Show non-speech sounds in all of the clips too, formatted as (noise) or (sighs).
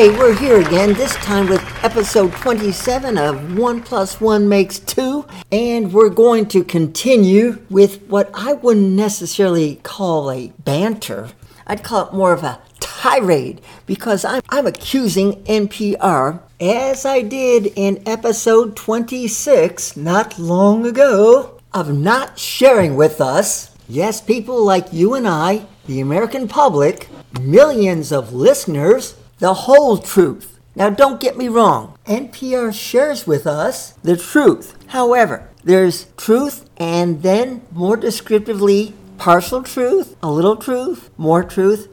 Hey, we're here again, this time with episode 27 of 1 plus 1 makes 2. And we're going to continue with what I wouldn't necessarily call a banter. I'd call it more of a tirade because I'm, I'm accusing NPR, as I did in episode 26 not long ago, of not sharing with us, yes, people like you and I, the American public, millions of listeners, the whole truth. Now, don't get me wrong, NPR shares with us the truth. However, there's truth and then more descriptively, partial truth, a little truth, more truth,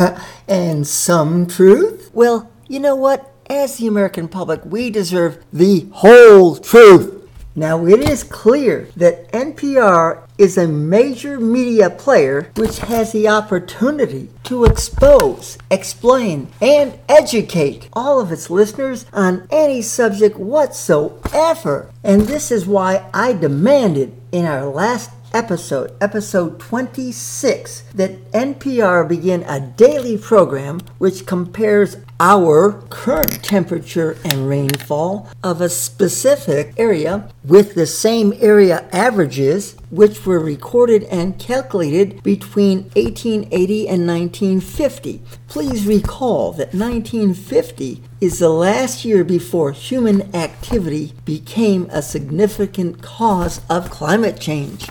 (laughs) and some truth. Well, you know what? As the American public, we deserve the whole truth. Now, it is clear that NPR is a major media player which has the opportunity to expose, explain, and educate all of its listeners on any subject whatsoever. And this is why I demanded in our last episode, episode 26, that NPR began a daily program which compares our current temperature and rainfall of a specific area with the same area averages which were recorded and calculated between 1880 and 1950. Please recall that 1950 is the last year before human activity became a significant cause of climate change.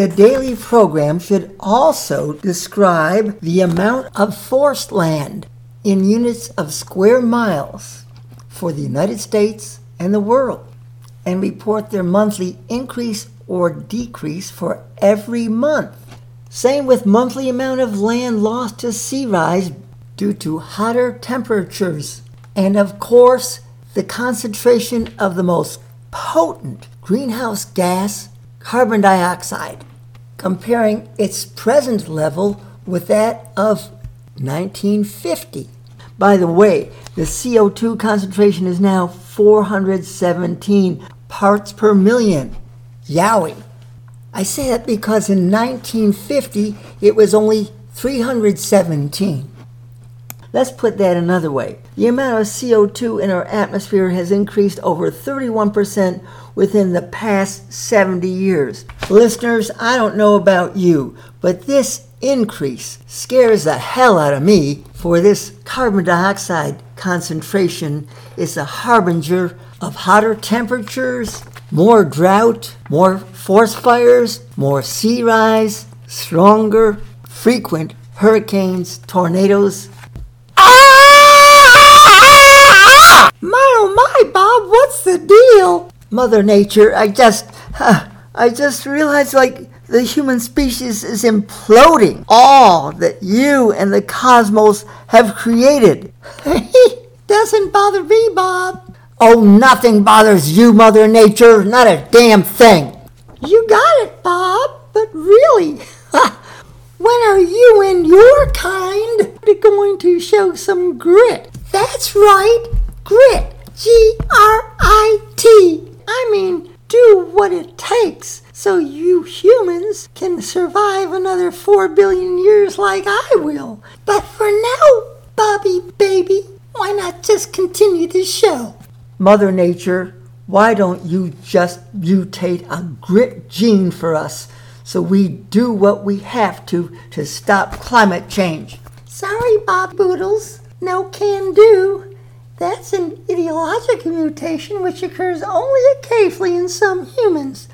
The daily program should also describe the amount of forest land in units of square miles for the United States and the world and report their monthly increase or decrease for every month. Same with monthly amount of land lost to sea rise due to hotter temperatures. And of course, the concentration of the most potent greenhouse gas, carbon dioxide, comparing its present level with that of 1950. By the way, the CO2 concentration is now 417 parts per million. Yowie. I say that because in 1950 it was only 317. Let's put that another way. The amount of CO2 in our atmosphere has increased over 31% within the past 70 years. Listeners, I don't know about you, but this increase scares the hell out of me, for this carbon dioxide concentration is a harbinger of hotter temperatures, more drought, more forest fires, more sea rise, stronger, frequent hurricanes, tornadoes. My, Bob, what's the deal? Mother Nature, I just, (sighs) I just realized like the human species is imploding. All that you and the cosmos have created. (laughs) Doesn't bother me, Bob. Oh, nothing bothers you, Mother Nature. Not a damn thing. You got it, Bob. But really, (laughs) when are you and your kind going to show some grit? That's right, grit. G R I T. I mean, do what it takes so you humans can survive another four billion years like I will. But for now, Bobby baby, why not just continue the show? Mother Nature, why don't you just mutate a grit gene for us so we do what we have to to stop climate change? Sorry, Bob Boodles, no can do. That's an ideological mutation which occurs only occasionally in some humans.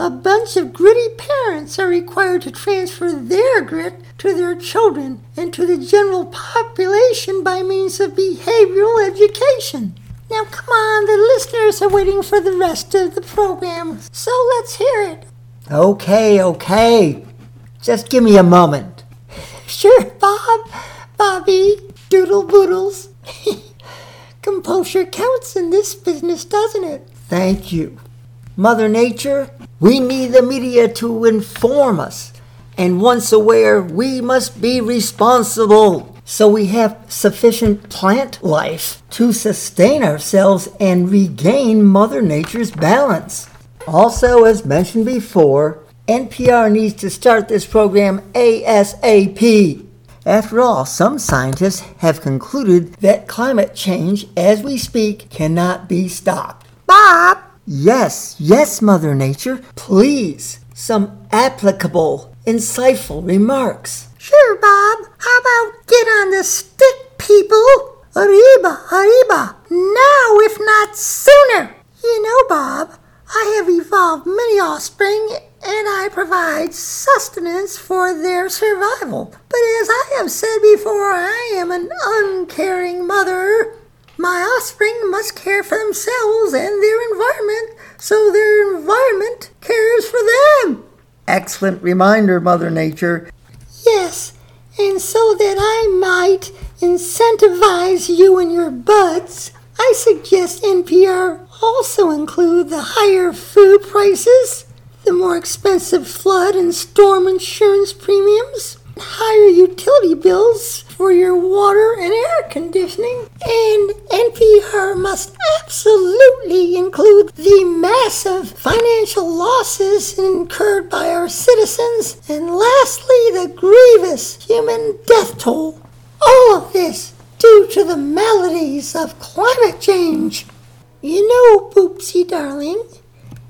A bunch of gritty parents are required to transfer their grit to their children and to the general population by means of behavioral education. Now, come on, the listeners are waiting for the rest of the program, so let's hear it. Okay, okay. Just give me a moment. Sure, Bob, Bobby, Doodle Boodles. (laughs) Composure counts in this business, doesn't it? Thank you. Mother Nature, we need the media to inform us. And once aware, we must be responsible so we have sufficient plant life to sustain ourselves and regain Mother Nature's balance. Also, as mentioned before, NPR needs to start this program ASAP. After all, some scientists have concluded that climate change, as we speak, cannot be stopped. Bob, Yes, yes, Mother Nature, please, some applicable, insightful remarks. sure, Bob. How about get on the stick, people? Arriba, arriba. Now, if not sooner. You know, Bob, I have evolved many offspring and I provide sustenance for their survival. But as I have said before, I am an uncaring mother. My offspring must care for themselves and their environment, so their environment cares for them. Excellent reminder, Mother Nature. Yes, and so that I might incentivize you and your buds, I suggest NPR also include the higher food prices, the more expensive flood and storm insurance premiums, higher utility bills for your water and air conditioning, and NPR must absolutely include the massive financial losses incurred by our citizens, and lastly, the grievous human death toll. All of this due to the maladies of climate change. You know, Boopsy darling,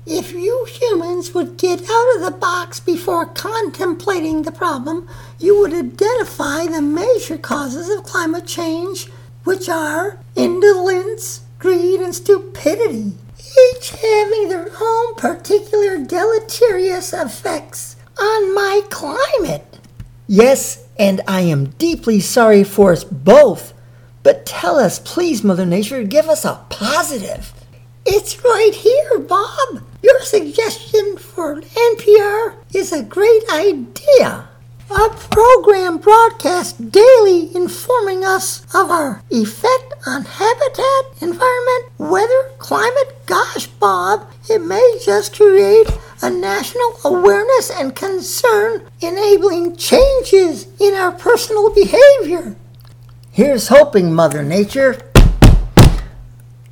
if you humans would get out of the box before contemplating the problem, you would identify the major causes of climate change, which are indolence, greed, and stupidity, each having their own particular deleterious effects on my climate. Yes, and I am deeply sorry for us both. But tell us, please, Mother Nature, give us a positive. It's right here, Bob. Your suggestion for NPR is a great idea. A program broadcast daily informing us of our effect on habitat, environment, weather, climate. Gosh, Bob, it may just create a national awareness and concern enabling changes in our personal behavior. Here's hoping, Mother Nature.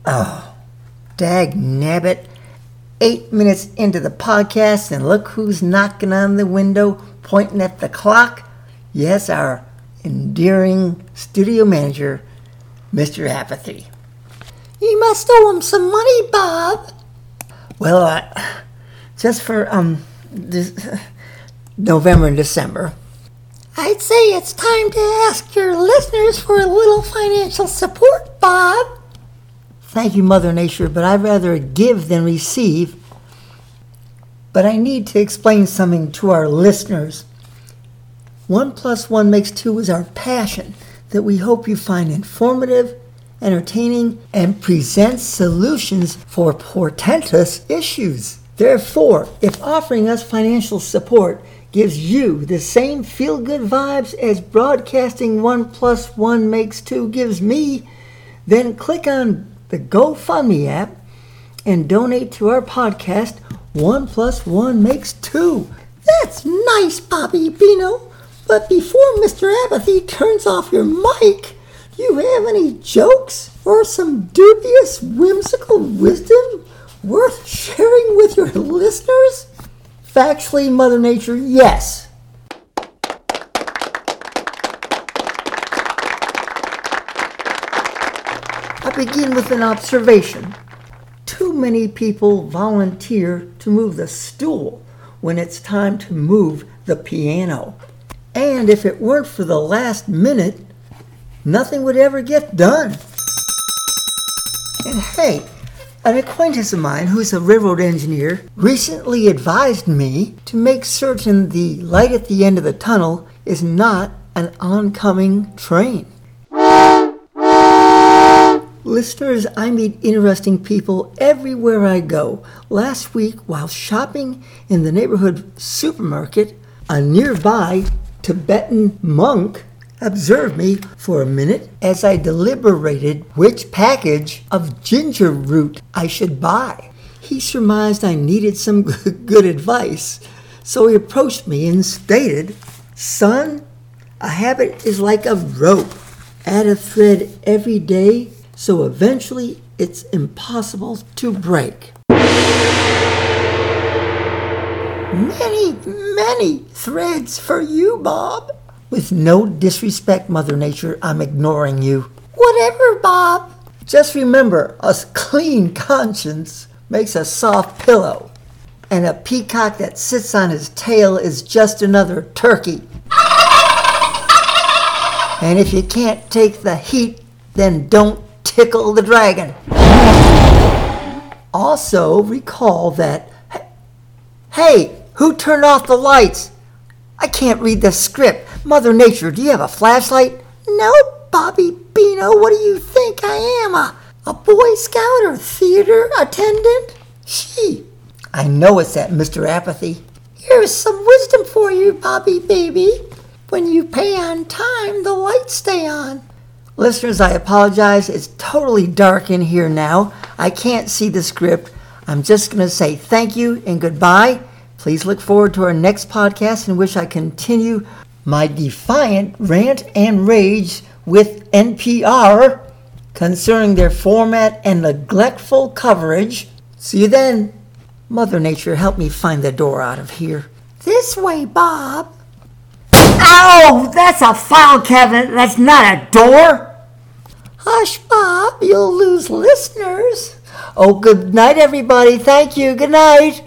Oh, dag nabbit. Eight minutes into the podcast, and look who's knocking on the window, pointing at the clock. Yes, our endearing studio manager, Mr. Apathy. You must owe him some money, Bob. Well, just for um, this, November and December. I'd say it's time to ask your listeners for a little financial support, Bob. Thank you, Mother Nature, but I'd rather give than receive. But I need to explain something to our listeners. One plus one makes two is our passion that we hope you find informative, entertaining, and presents solutions for portentous issues. Therefore, if offering us financial support gives you the same feel good vibes as broadcasting one plus one makes two gives me, then click on the GoFundMe app and donate to our podcast, One Plus One Makes Two. That's nice, Bobby Bino. But before Mr. Apathy turns off your mic, do you have any jokes or some dubious, whimsical wisdom worth sharing with your listeners? Factually, Mother Nature, yes. I begin with an observation. Too many people volunteer to move the stool when it's time to move the piano. And if it weren't for the last minute, nothing would ever get done. And hey, an acquaintance of mine who's a railroad engineer recently advised me to make certain the light at the end of the tunnel is not an oncoming train. Listeners, I meet interesting people everywhere I go. Last week, while shopping in the neighborhood supermarket, a nearby Tibetan monk observed me for a minute as I deliberated which package of ginger root I should buy. He surmised I needed some (laughs) good advice, so he approached me and stated, Son, a habit is like a rope. Add a thread every day, so eventually it's impossible to break. Many, many threads for you, Bob. With no disrespect, Mother Nature, I'm ignoring you. Whatever, Bob. Just remember, a clean conscience makes a soft pillow, and a peacock that sits on his tail is just another turkey. And if you can't take the heat, then don't tickle the dragon. Also, recall that. Hey, who turned off the lights? I can't read the script. Mother Nature, do you have a flashlight? No, Bobby Bino, what do you think I am? A, a Boy Scout or theater attendant? Gee, I know it's that Mr. Apathy. here's some wisdom for you, Bobby baby. When you pay on time, the lights stay on. Listeners, I apologize. It's totally dark in here now. I can't see the script. I'm just going to say thank you and goodbye. Please look forward to our next podcast in which I continue my defiant rant and rage with NPR concerning their format and neglectful coverage. See you then. Mother Nature, help me find the door out of here. This way, Bob. Ow! That's a file cabinet. That's not a door. Hush, Bob, you'll lose listeners. Oh, good night, everybody. Thank you. Good night.